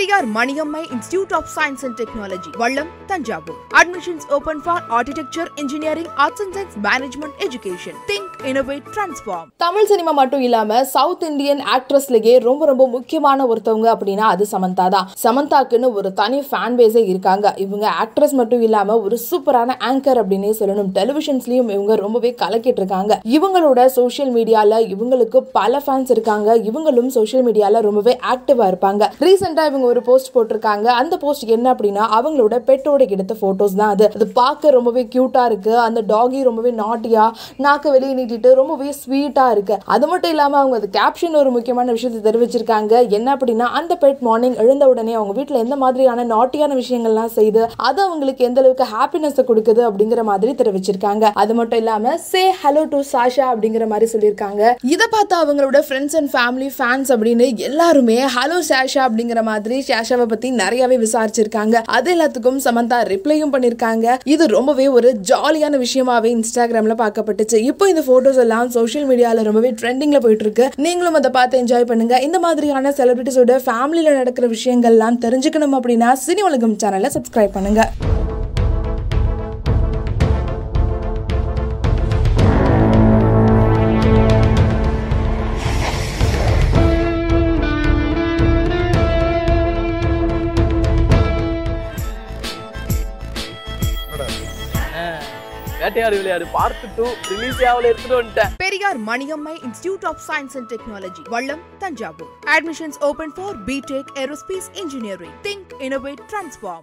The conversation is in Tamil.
Periyar Maniammai institute of science and technology Vallam Thanjavur admissions open for architecture engineering arts and science management education think innovate transform Tamil cinema மட்டும் இல்லாம சவுத் இந்தியன் ஆக்ட்ரஸ்லயே ரொம்ப ரொம்ப முக்கியமான ஒருத்தவங்க அப்படின்னா அது சமந்தா தான். சமந்தாக்குன்னு ஒரு தனி ஃபேன் பேஸே இருக்காங்க. இவங்க ஆக்ட்ரஸ் மட்டும் இல்லாம ஒரு சூப்பரான ஆங்கர் அப்படின்னே சொல்லணும். டெலிவிஷன்ஸ்லயும் இவங்க ரொம்பவே கலக்கிட்டு இருக்காங்க இவங்களோட சோஷியல் மீடியால இவங்களுக்கு பல ஃபேன்ஸ் இருக்காங்க. இவங்களும் சோஷியல் மீடியால ரொம்பவே ஆக்டிவா இருப்பாங்க. ரீசெண்டா இவங்க ஒரு போஸ்ட் போட்டிருக்காங்க. அந்த போஸ்ட் என்ன அப்படின்னா அவங்களோட பெட்டோட எடுத்த போட்டோஸ் தான் அது. அது பார்க்க ரொம்பவே கியூட்டா இருக்கு. அந்த டாகி ரொம்பவே நாட்டியா நாக்க வெளியே நீட்டிட்டு ரொம்பவே ஸ்வீட்டா இருக்கு. அது மட்டும் இல்லாம அவங்க அது கேப்ஷன் ஒரு முக்கியமான விஷயத்தை தெரிவிச்சிருக்காங்க. என்ன அப்படின்னா அந்த பெட் மார்னிங் எழுந்த உடனே அவங்க வீட்டில் எந்த மாதிரியான நாட்டியான விஷயங்கள்லாம் செய்து அது அவங்களுக்கு எந்த அளவுக்கு ஹாப்பினஸ் கொடுக்குது அப்படிங்கிற மாதிரி தெரிவிச்சிருக்காங்க. அது மட்டும் இல்லாம சே ஹலோ டு சாஷா அப்படிங்கிற மாதிரி சொல்லியிருக்காங்க. இதை பார்த்து அவங்களோட ஃப்ரெண்ட்ஸ் அண்ட் ஃபேமிலி ஃபேன்ஸ் அப்படின்னு எல்லாருமே ஹலோ சாஷா அப்படிங்கிற மாதிரி சாஷாவை பத்தி நிறையவே விசாரிச்சிருக்காங்க. அது எல்லாத்துக்கும் சமந்தா ரிப்ளையும் பண்ணிருக்காங்க. இது ரொம்பவே ஒரு ஜாலியான விஷயமாவே இன்ஸ்டாகிராம்ல பார்க்கப்பட்டுச்சு. இப்போ இந்த போட்டோஸ் எல்லாம் சோஷியல் மீடியால ரொம்பவே ட்ரெண்டிங்ல போயிட்டு இருக்கு நீங்களும் அதை பார்த்து என்ஜாய் பண்ணுங்க. இந்த மாதிரியான செலிபிரிட்டிஸோட ஃபேமிலியில நடக்கிற விஷயங்கள்லாம் தெரிஞ்சுக்கணும் அப்படின்னா சினி உலகம் சேனலை சப்ஸ்கிரைப் பண்ணுங்க. வேட்டையாடு விளையாடு. பார்ட் டூ ரிலீஸ் ஆகல எடுத்துட்டு வந்துட்டேன். Periyar Maniammai institute of science and technology Vallam Thanjavur. Admissions open for BTech aerospace engineering think innovate transform